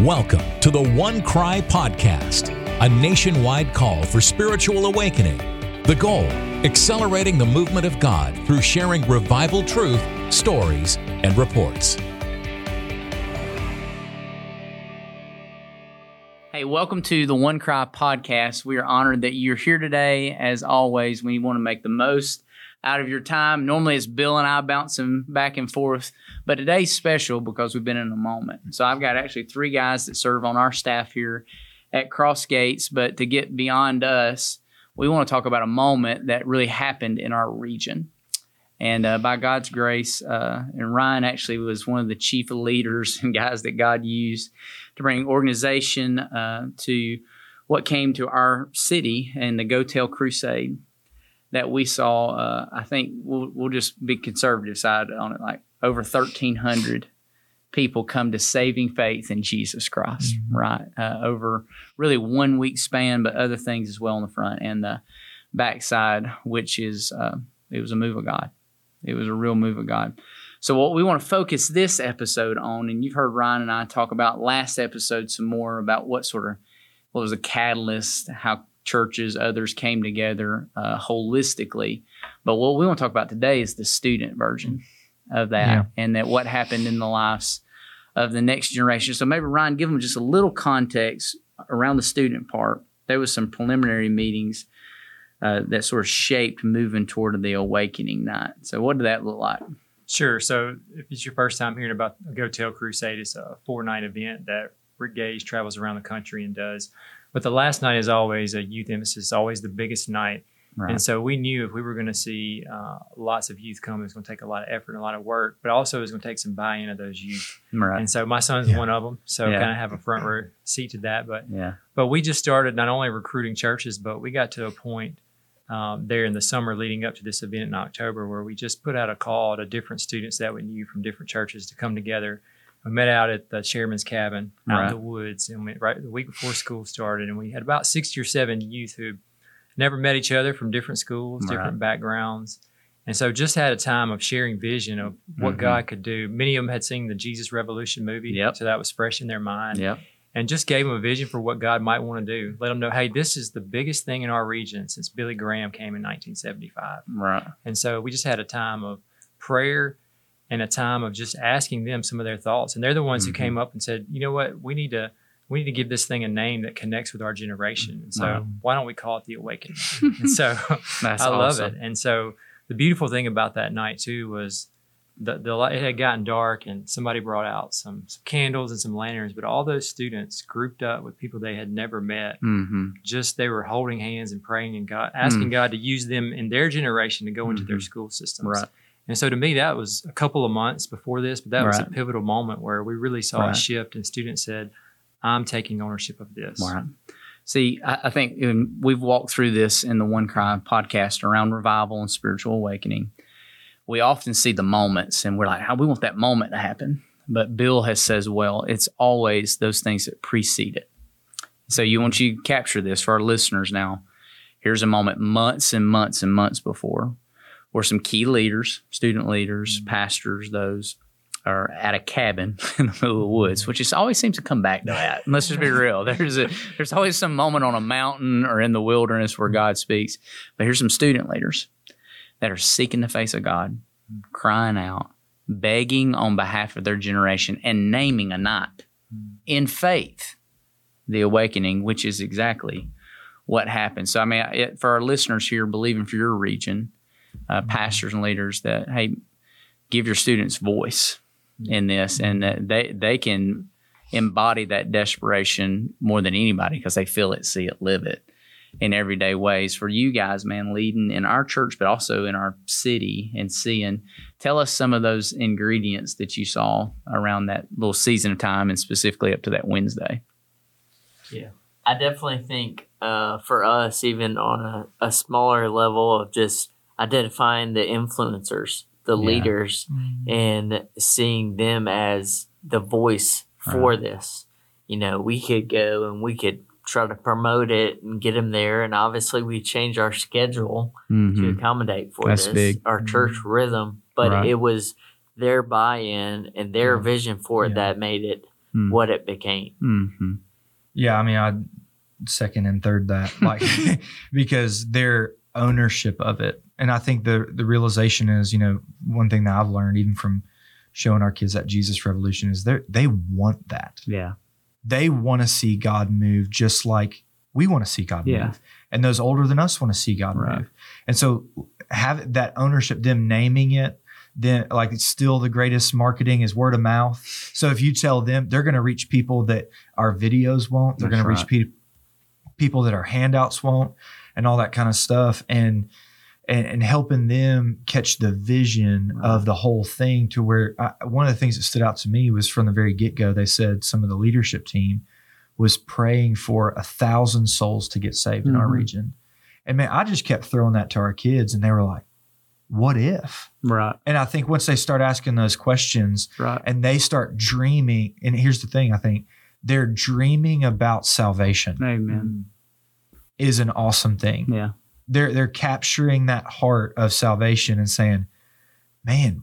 Welcome to the OneCry Podcast, a nationwide call for spiritual awakening. The goal accelerating the movement of God through sharing revival truth, stories, and reports. Hey, welcome to the OneCry Podcast. We are honored that you're here today. As always, we want to make the most out of your time. Normally it's Bill and I bouncing back and forth, but today's special because we've been in a moment. So I've got actually three guys that serve on our staff here at Crossgates, but to get beyond us, we want to talk about a moment that really happened in our region. And uh, by God's grace, uh, and Ryan actually was one of the chief leaders and guys that God used to bring organization uh, to what came to our city and the Go Tell Crusade that we saw. Uh, I think we'll, we'll just be conservative side on it, like over 1,300 people come to saving faith in Jesus Christ, mm-hmm. right? Uh, over really one week span, but other things as well on the front and the backside, which is uh, it was a move of God. It was a real move of God. So what we want to focus this episode on, and you've heard Ryan and I talk about last episode some more about what sort of what was a catalyst, how churches, others came together uh, holistically. But what we want to talk about today is the student version of that yeah. and that what happened in the lives of the next generation. So maybe Ryan, give them just a little context around the student part. There was some preliminary meetings uh, that sort of shaped moving toward the awakening night. So what did that look like? Sure. So if it's your first time hearing about Go Tell Crusade, it's a four night event that Rick Gage travels around the country and does. But the last night is always a youth emphasis, always the biggest night. Right. And so we knew if we were going to see uh, lots of youth come, it was going to take a lot of effort and a lot of work, but also it was going to take some buy-in of those youth. Right. And so my son's yeah. one of them, so yeah. kind of have a front row seat to that. But yeah. but we just started not only recruiting churches, but we got to a point um, there in the summer leading up to this event in October where we just put out a call to different students that we knew from different churches to come together we met out at the chairman's cabin out right. in the woods, and we, right the week before school started, and we had about sixty or seven youth who never met each other from different schools, right. different backgrounds, and so just had a time of sharing vision of what mm-hmm. God could do. Many of them had seen the Jesus Revolution movie, yep. so that was fresh in their mind. Yep. And just gave them a vision for what God might want to do. Let them know, hey, this is the biggest thing in our region since Billy Graham came in 1975. Right. And so we just had a time of prayer and a time of just asking them some of their thoughts. And they're the ones mm-hmm. who came up and said, you know what, we need to we need to give this thing a name that connects with our generation. And so wow. why don't we call it the awakening? and so I love awesome. it. And so the beautiful thing about that night too was the, the it had gotten dark and somebody brought out some, some candles and some lanterns, but all those students grouped up with people they had never met. Mm-hmm. Just they were holding hands and praying and God asking mm. God to use them in their generation to go mm-hmm. into their mm-hmm. school systems. Right. And so to me, that was a couple of months before this, but that right. was a pivotal moment where we really saw right. a shift and students said, I'm taking ownership of this. Right. See, I, I think we've walked through this in the OneCry podcast around revival and spiritual awakening. We often see the moments and we're like, how we want that moment to happen. But Bill has says, well, it's always those things that precede it. So you want you to capture this for our listeners now. Here's a moment months and months and months before where some key leaders, student leaders, mm-hmm. pastors, those are at a cabin in the middle of the woods, mm-hmm. which just always seems to come back to that. let's just be real. There's a there's always some moment on a mountain or in the wilderness where mm-hmm. God speaks. But here's some student leaders that are seeking the face of God, mm-hmm. crying out, begging on behalf of their generation, and naming a night in faith, the awakening, which is exactly what happened. So I mean, it, for our listeners here, believing for your region, uh, pastors and leaders that hey, give your students voice in this, and that they they can embody that desperation more than anybody because they feel it, see it, live it in everyday ways. For you guys, man, leading in our church, but also in our city and seeing, tell us some of those ingredients that you saw around that little season of time and specifically up to that Wednesday. Yeah. I definitely think uh, for us, even on a, a smaller level of just identifying the influencers, the yeah. leaders, mm-hmm. and seeing them as the voice for right. this. You know, we could go and we could try to promote it and get them there. And obviously, we change our schedule mm-hmm. to accommodate for That's this, big. our church rhythm. But right. it was their buy in and their yeah. vision for it yeah. that made it Mm. what it became. Mm-hmm. Yeah, I mean, I second and third that like because their ownership of it, and I think the the realization is, you know, one thing that I've learned even from showing our kids that Jesus Revolution is they they want that. Yeah. They want to see God move just like we want to see God Yeah. move, and those older than us want to see God Right. move. And so have that ownership, them naming it. Then, like, it's still the greatest marketing is word of mouth. So, if you tell them, they're going to reach people that our videos won't. They're going to reach pe- people that our handouts won't, and all that kind of stuff. And and, and helping them catch the vision Right. of the whole thing to where I, one of the things that stood out to me was from the very get go. They said some of the leadership team was praying for a thousand souls to get saved in our Mhm. region. And man, I just kept throwing that to our kids, and they were like, "What if?" Right. And I think once they start asking those questions Right. and they start dreaming, and here's the thing: I think they're dreaming about salvation Amen. is an awesome thing. Yeah. They're they're capturing that heart of salvation and saying, "Man,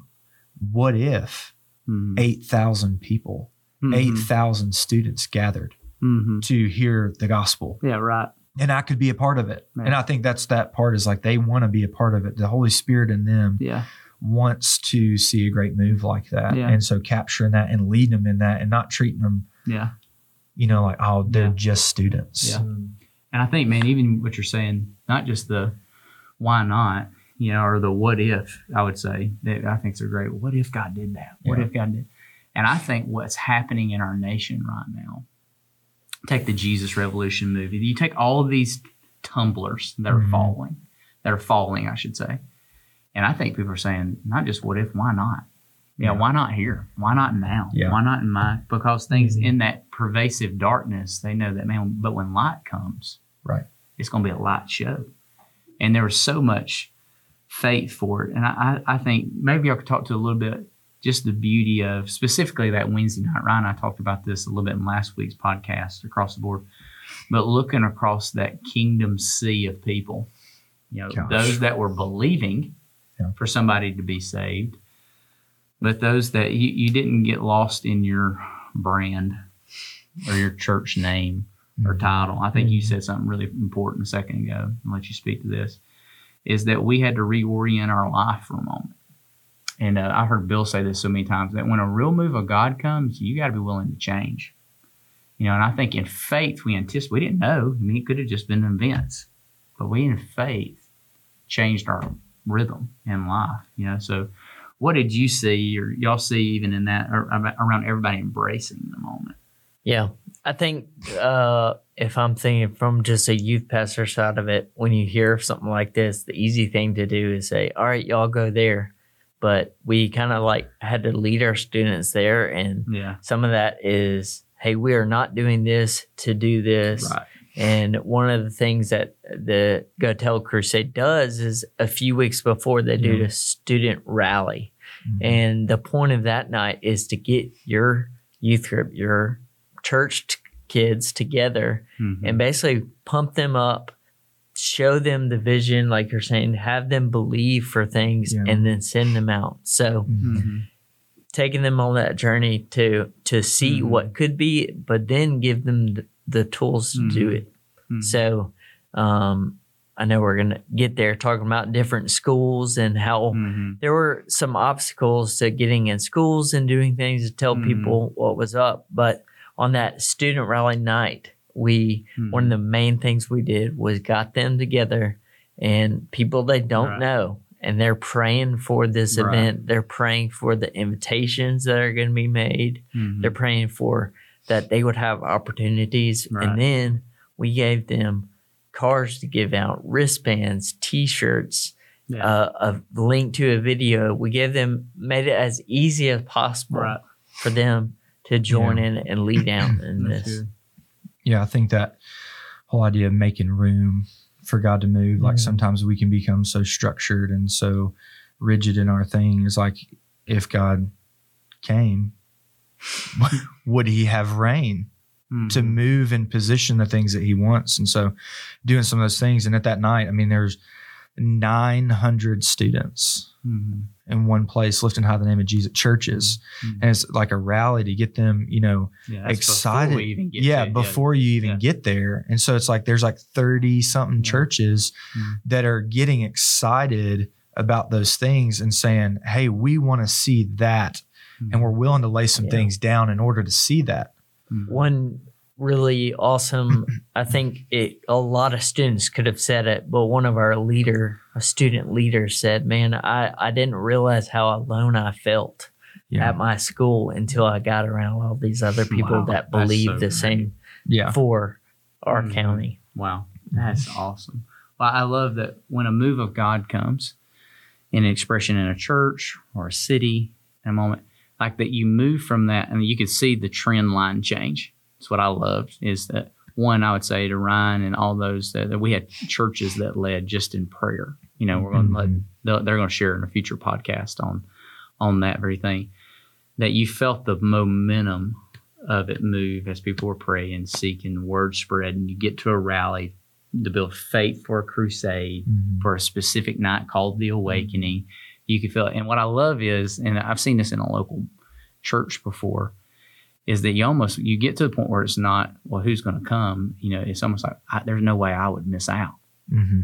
what if Mhm. eight thousand people, Mhm. eight thousand students gathered Mhm. to hear the gospel?" Yeah. Right. and I could be a part of it. Yeah. And I think that's that part is like they want to be a part of it. The Holy Spirit in them Yeah. wants to see a great move like that. Yeah. And so capturing that and leading them in that and not treating them, Yeah. you know, like, oh, they're Yeah. just students. Yeah. And I think, man, even what you're saying, not just the why not, you know, or the what if, I would say, that I think it's a great, what if God did that? What Yeah. if God did? And I think what's happening in our nation right now, take the Jesus Revolution movie, you take all of these tumblers that are Mhm. falling, that are falling, I should say. And I think people are saying, not just what if, why not? Yeah, Yeah. why not here? Why not now? Yeah. Why not in my? Because things Mhm. in that pervasive darkness, they know that man. But when light comes, Right. it's going to be a light show. And there was so much faith for it. And I, I think maybe I could talk to a little bit just the beauty of specifically that Wednesday night. Ryan, I talked about this a little bit in last week's podcast across the board, but looking across that kingdom sea of people, you know, Gosh. those that were believing Yeah. for somebody to be saved, but those that you, you didn't get lost in your brand or your church name or Mhm. title. I think you said something really important a second ago. I'll let you speak to this. Is that we had to reorient our life for a moment. And uh, I heard Bill say this so many times that when a real move of God comes, you got to be willing to change. You know, and I think in faith we anticipate. We didn't know. I mean, it could have just been events, but we in faith changed our rhythm in life. You know, so what did you see, or y'all see even in that, or around everybody embracing the moment? Yeah, I think uh, if I'm thinking from just a youth pastor side of it, when you hear something like this, the easy thing to do is say, "All right, y'all go there," but we kind of like had to lead our students there, and Yeah, some of that is, "Hey, we are not doing this to do this." right. And one of the things that the Go Tell Crusade does is a few weeks before they do Yeah. the student rally. Mhm. And the point of that night is to get your youth group, your church t- kids together Mhm. and basically pump them up, show them the vision, like you're saying, have them believe for things, Yeah. and then send them out. So Mhm. Mhm. taking them on that journey to to see Mhm. what could be, but then give them the, the tools to do Mhm. it. Mhm. So um, I know we're gonna get there talking about different schools and how Mhm. there were some obstacles to getting in schools and doing things to tell Mhm. people what was up. But on that student rally night, we Mhm. one of the main things we did was got them together and people they don't Right. know and they're praying for this Right. event. They're praying for the invitations that are going to be made. Mhm. They're praying for that they would have opportunities. Right. And then we gave them cards to give out, wristbands, t-shirts, Yeah. uh, a link to a video. We gave them made it as easy as possible for them to join Yeah. in and lead out in this. good. yeah, I think that whole idea of making room for God to move, like sometimes we can become so structured and so rigid in our things. Like if God came, would he have rain to Mhm. move and position the things that he wants? And so doing some of those things. And at that night, I mean, there's 900 students in one place lifting high the name of Jesus churches. Mhm. And it's like a rally to get them, you know, Yeah, that's before excited. even get yeah, to it. before you even Yeah. get there. And so it's like there's like 30 something Yeah. churches Mhm. that are getting excited about those things and saying, Hey, we want to see that. And we're willing to lay some Yeah. things down in order to see that. Mhm. One really awesome, I think it, a lot of students could have said it, but one of our leader, a student leader said, man, I, I didn't realize how alone I felt at my school until I got around all these other people Wow, that believe so the great. same Yeah. for our Mhm. county. Wow, that's awesome. Well, I love that when a move of God comes in an expression in a church or a city, in a moment, like that you move from that and you could see the trend line change. What I loved is that one, I would say to Ryan and all those that, that we had churches that led just in prayer. You know, we're going to let, Mhm. they'll- they're going to share in a future podcast on, on that very thing that you felt the momentum of it move as people were praying, seeking, word spread, and you get to a rally to build faith for a crusade Mhm. for a specific night called the Awakening. You can feel it. And what I love is, and I've seen this in a local church before, is that you almost you get to the point where it's not well who's going to come you know it's almost like I, there's no way i would miss out Mhm.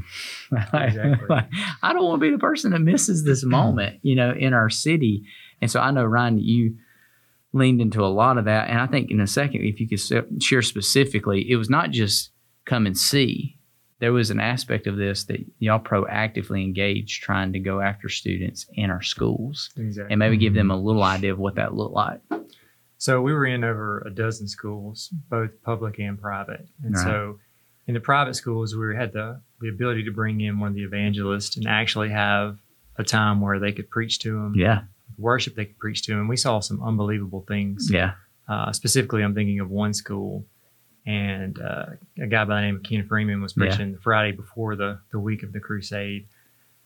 Exactly. Like, I don't want to be the person that misses this moment, you know, in our city. And so I know, Ryan, you leaned into a lot of that. And I think in a second, if you could share specifically, it was not just come and see. There was an aspect of this that y'all proactively engaged trying to go after students in our schools Exactly. and maybe give them a little idea of what that looked like. So we were in over a dozen schools, both public and private. And Right. so in the private schools, we had the, the ability to bring in one of the evangelists and actually have a time where they could preach to them, Yeah. worship they could preach to them. And we saw some unbelievable things. Yeah. Uh, specifically, I'm thinking of one school, and uh, a guy by the name of Ken Freeman was Yeah. preaching the Friday before the, the week of the crusade.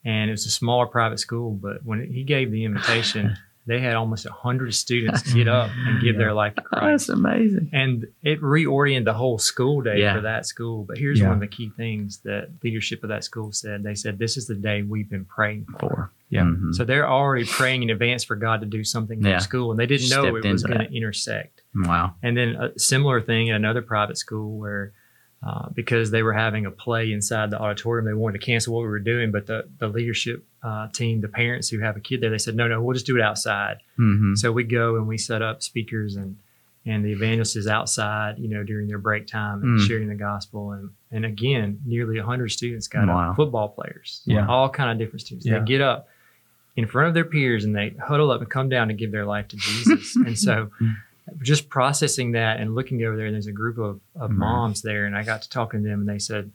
And it was a smaller private school, but when he gave the invitation, they had almost 100 students get up and give their life to Christ. That's amazing. And it reoriented the whole school day Yeah. for that school. But here's Yeah. one of the key things that leadership of that school said. They said, This is the day we've been praying for. For. Yeah. Mhm. So they're already praying in advance for God to do something in Yeah. their school, and they didn't know it was going to intersect. Wow. And then a similar thing at another private school where, uh, because they were having a play inside the auditorium, they wanted to cancel what we were doing. But the, the leadership uh, team, the parents who have a kid there, they said, no, no, we'll just do it outside. hmm So we go and we set up speakers and and the evangelist is outside, you know, during their break time and Mm. sharing the gospel. And and again, nearly hundred students got Wow. up, football players, Yeah. all kind of different students. Yeah. They get up in front of their peers and they huddle up and come down to give their life to Jesus. and so just processing that and looking over there, and there's a group of, of Mhm. moms there, and I got to talking to them, and they said,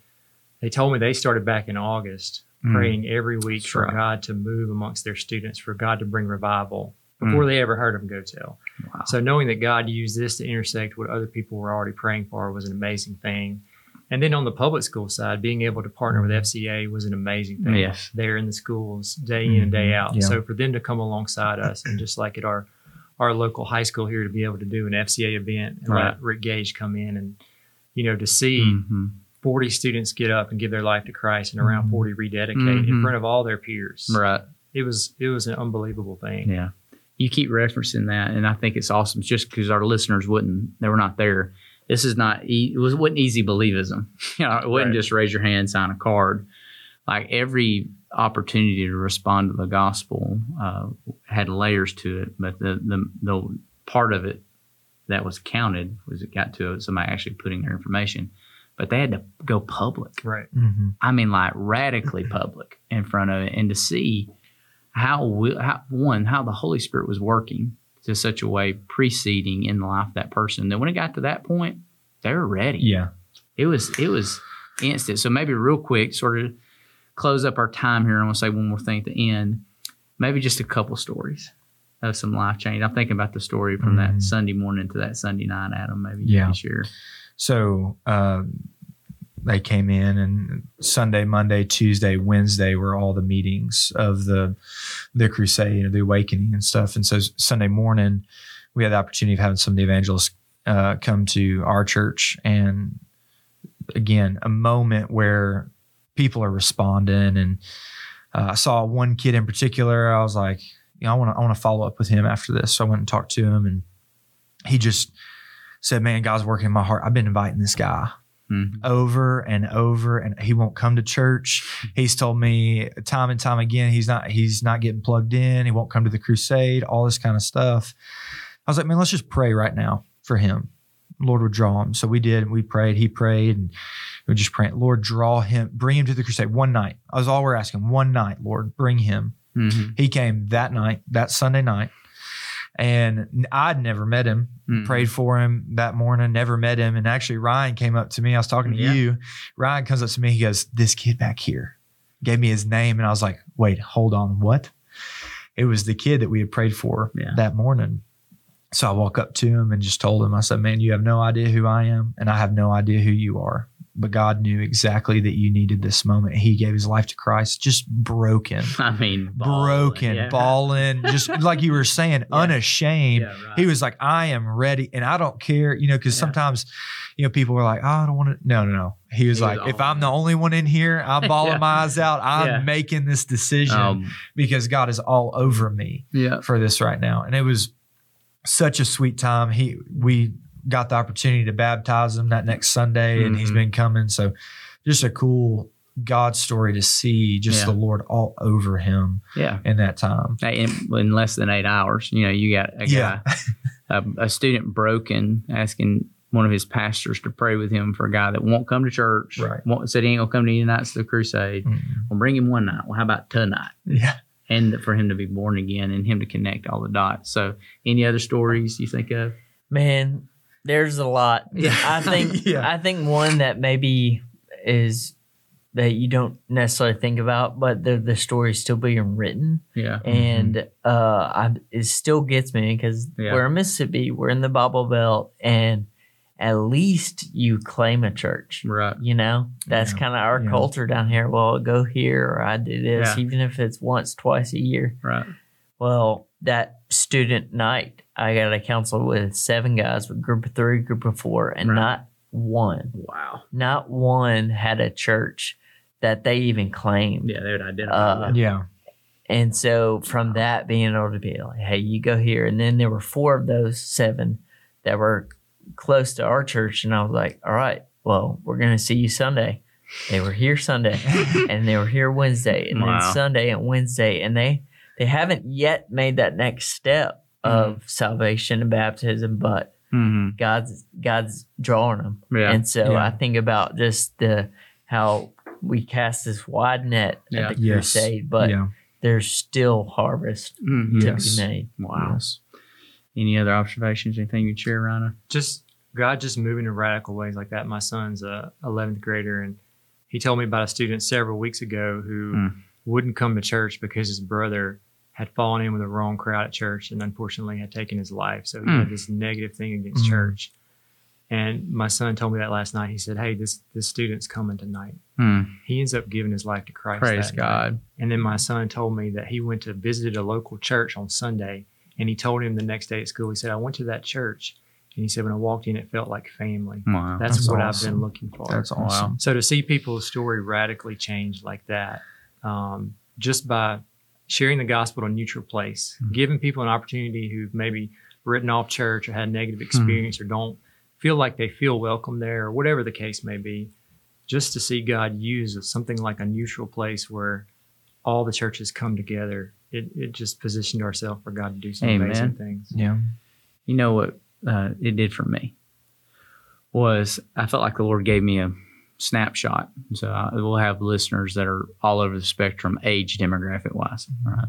they told me they started back in August Mm. praying every week for Right. God to move amongst their students, for God to bring revival before they ever heard of Go Tell. Wow. So knowing that God used this to intersect what other people were already praying for was an amazing thing. And then on the public school side, being able to partner with FCA was an amazing thing. Yes. They're in the schools day in and day Mhm. out. Yeah. So for them to come alongside us and just like at our our local high school here to be able to do an FCA event and Right. let Rick Gage come in and you know to see Mhm. 40 students get up and give their life to Christ and around Mhm. 40 rededicate in Mhm. front of all their peers. Right. It was it was an unbelievable thing. Yeah. You keep referencing that, and I think it's awesome just because our listeners wouldn't, they were not there. This is not, e- it was, wasn't easy believism. You know, it wasn't Right. just raise your hand, sign a card. Like every opportunity to respond to the gospel uh, had layers to it, but the, the, the part of it that was counted was it got to somebody actually putting their information, but they had to go public. Right. Mhm. I mean, like radically public in front of it, and to see how, we, how one how the Holy Spirit was working to such a way preceding in the life of that person that when it got to that point, they were ready. Yeah. It was it was instant. So maybe real quick, sort of close up our time here. I'm gonna say one more thing at the end. Maybe just a couple stories of some life change. I'm thinking about the story from that Mhm. Sunday morning to that Sunday night, Adam. Maybe you Yeah. can share. So uh, they came in, and Sunday, Monday, Tuesday, Wednesday were all the meetings of the the crusade or the awakening and stuff. And so Sunday morning, we had the opportunity of having some of the evangelists uh, come to our church, and again, a moment where people are responding. And uh, I saw one kid in particular. I was like, you know, I want to I want to follow up with him after this. So I went and talked to him, and he just said, "Man, God's working in my heart. I've been inviting this guy." Mhm. over and over and he won't come to church he's told me time and time again he's not he's not getting plugged in he won't come to the crusade all this kind of stuff i was like man let's just pray right now for him lord would draw him so we did we prayed he prayed and we just praying lord draw him bring him to the crusade one night i was all we're asking one night lord bring him Mhm. he came that night that sunday night and i'd never met him Mhm. prayed for him that morning, never met him. And actually, Ryan came up to me. I was talking to Yeah. you. Ryan comes up to me. He goes, This kid back here gave me his name. And I was like, Wait, hold on. What? It was the kid that we had prayed for Yeah. that morning. So I walk up to him and just told him, I said, Man, you have no idea who I am, and I have no idea who you are. But God knew exactly that you needed this moment. He gave his life to Christ, just broken, I mean, bawling, broken, yeah. bawling, just like you were saying, Yeah. unashamed Yeah, right. he was like, I am ready. And I don't care, you know, because sometimes, you know, people are like, oh, I don't want to. No, no, no. He was He was like, if I'm the only one in here, I'm bawling Yeah. my eyes out. I'm making this decision Um, because God is all over me for this right now. And it was such a sweet time. He, we got the opportunity to baptize him that next Sunday and he's Mhm. been coming. So just a cool God story to see just Yeah. the Lord all over him Yeah. in that time. In, in less than eight hours, you know, you got a Yeah. guy, a, a student broken, asking one of his pastors to pray with him for a guy that won't come to church. Right. Won't, said he ain't gonna come to any nights of the crusade. Mm. We'll bring him one night. Well, how about tonight? Yeah. And for him to be born again and him to connect all the dots. So, any other stories you think of? Man, there's a lot. Yeah. I think Yeah. I think one that maybe is that you don't necessarily think about, but the the story's still being written, Yeah. and uh, I, it still gets me because Yeah. we're in Mississippi, we're in the Bible Belt, and at least you claim a church. Right. You know, that's Yeah. kind of our Yeah. culture down here. Well, go here or I do this, even if it's once, twice a year. Right. Well, that student night, I got a council with seven guys, with group of three, group of four, and Right. not one, Wow. not one had a church that they even claimed. Yeah, they would identify. Uh, with. Yeah. And so from that being able to be like, hey, you go here. And then there were four of those seven that were close to our church. And I was like, all right, well, we're going to see you Sunday. They were here Sunday and they were here Wednesday and Wow. then Sunday and Wednesday. And they, they haven't yet made that next step of salvation and baptism, but Mhm. God's, God's drawing them. Yeah. And so Yeah. I think about just the, how we cast this wide net Yeah. at the Yes. crusade, but yeah. there's still harvest Mhm. Yes. to be made. Wow. Yes. Any other observations? Anything you'd share, Ryan? just God just moving in radical ways like that. My son's a 11th grader, and he told me about a student several weeks ago who Hmm. wouldn't come to church because his brother had fallen in with the wrong crowd at church and unfortunately had taken his life. So he Hmm. had this negative thing against Hmm. church. And my son told me that last night. He said, "Hey, this this student's coming tonight." Hmm. He ends up giving his life to Christ. Praise that night. God. And then my son told me that he went to visited a local church on Sunday, and he told him the next day at school. He said, "I went to that church," and he said, "When I walked in, it felt like family." Wow. That's, That's what awesome. I've been looking for. That's awesome. so to see people's story radically change like that, um, just by sharing the gospel to a neutral place, Mhm. giving people an opportunity who've maybe written off church or had a negative Hmm. experience or don't feel like they feel welcome there or whatever the case may be, just to see God use something like a neutral place where all the churches come together. It, it just positioned ourselves for God to do some Amen. amazing things. Yeah. You know what uh, it did for me was I felt like the Lord gave me a snapshot. So I, we'll have listeners that are all over the spectrum, age demographic wise. Right.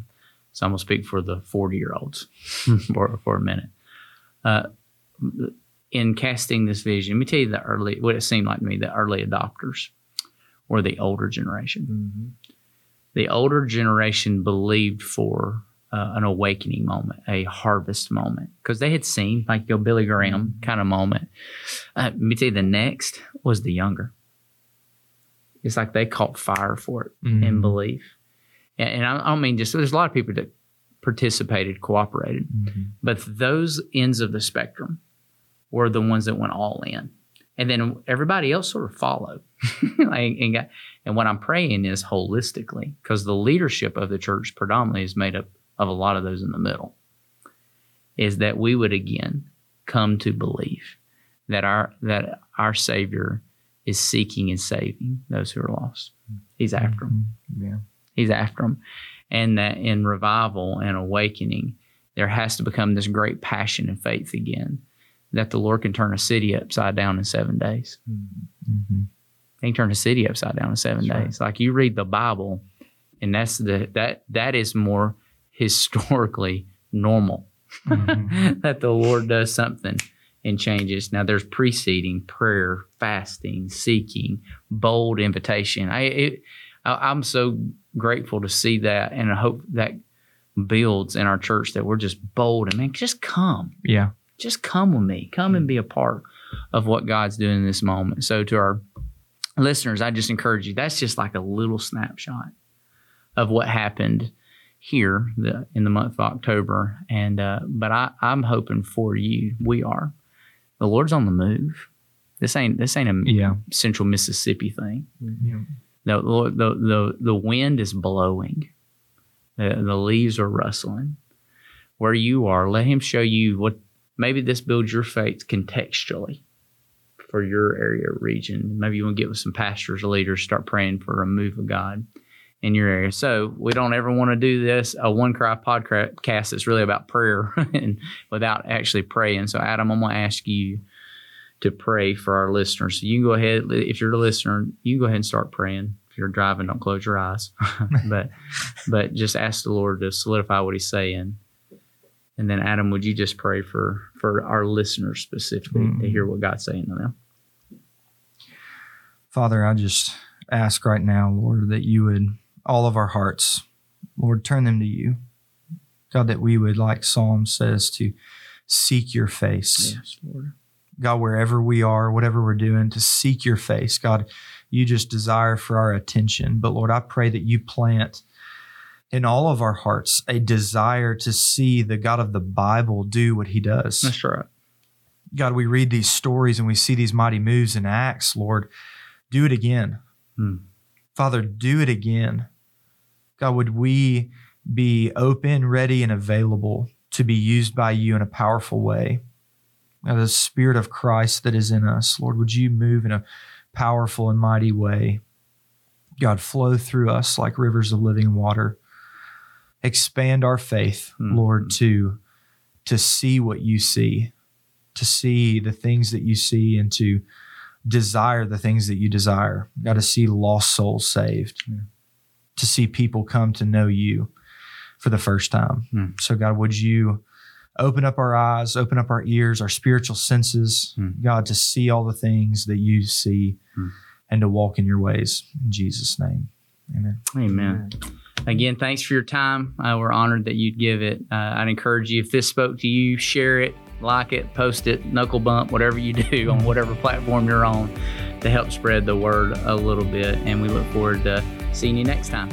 So I'm gonna speak for the 40 year olds for for a minute. Uh, in casting this vision, let me tell you the early what it seemed like to me. The early adopters were the older generation. Mhm. the older generation believed for uh, an awakening moment, a harvest moment, because they had seen like your Billy Graham kind of moment. Uh, let me tell you, the next was the younger. It's like they caught fire for it in Mhm. belief, and, and I, I don't mean just there's a lot of people that participated, cooperated, Mhm. but those ends of the spectrum were the ones that went all in. and then everybody else sort of followed. like, and, got, and what I'm praying is holistically, because the leadership of the church predominantly is made up of a lot of those in the middle, is that we would again come to believe that our that our Savior is seeking and saving those who are lost. He's after them. Yeah. He's after them, and that in revival and awakening, there has to become this great passion and faith again that the Lord can turn a city upside down in seven days. Mm-hmm. He can turn a city upside down in seven That's right. days. Like you read the Bible, and that's the that that is more historically normal Mhm. that the Lord does something and changes. Now there's preceding prayer, fasting, seeking, bold invitation. I it, I- I'm so grateful to see that, and I hope that builds in our church that we're just bold and man, just come Yeah. just come with me. Come and be a part of what God's doing in this moment. So, to our listeners, I just encourage you. That's just like a little snapshot of what happened here the, in the month of October. And uh, but I, I'm hoping for you. We are. The Lord's on the move. This ain't this ain't a Yeah. Central Mississippi thing. Yeah. The, the the the wind is blowing. The the leaves are rustling. Where you are, let him show you what maybe this builds your faith contextually for your area or region. Maybe you want to get with some pastors or leaders, start praying for a move of God in your area. So we don't ever want to do this a OneCry podcast that's really about prayer and without actually praying. So Adam, I'm gonna ask you to pray for our listeners. So you can go ahead if you're a listener, you can go ahead and start praying. If you're driving, don't close your eyes. but but just ask the Lord to solidify what he's saying. And then Adam, would you just pray for for our listeners specifically Mm. to hear what God's saying to them? Father, I just ask right now, Lord, that you would, all of our hearts, Lord, turn them to you. God, that we would, like Psalm says, to seek your face. Yes, Lord. God, wherever we are, whatever we're doing, to seek your face. God, you just desire for our attention. But Lord, I pray that you plant in all of our hearts a desire to see the God of the Bible do what he does. That's right. God, we read these stories and we see these mighty moves in Acts. Lord, do it again. Hmm. Father, do it again. God, would we be open, ready, and available to be used by you in a powerful way? God, the Spirit of Christ that is in us, Lord, would you move in a powerful and mighty way? God, flow through us like rivers of living water. Expand our faith, Hmm. Lord, to, to see what you see, to see the things that you see, and to desire the things that you desire. Got to see lost souls saved, Yeah. To see people come to know you for the first time. Hmm. So, God, would you open up our eyes, open up our ears, our spiritual senses, Hmm. God, to see all the things that you see Hmm. and to walk in your ways. In Jesus' name, amen. Amen. Again, thanks for your time. Uh, we're honored that you'd give it. Uh, I'd encourage you, if this spoke to you, share it, like it, post it, knuckle bump, whatever you do on whatever platform you're on to help spread the word a little bit. And we look forward to seeing you next time.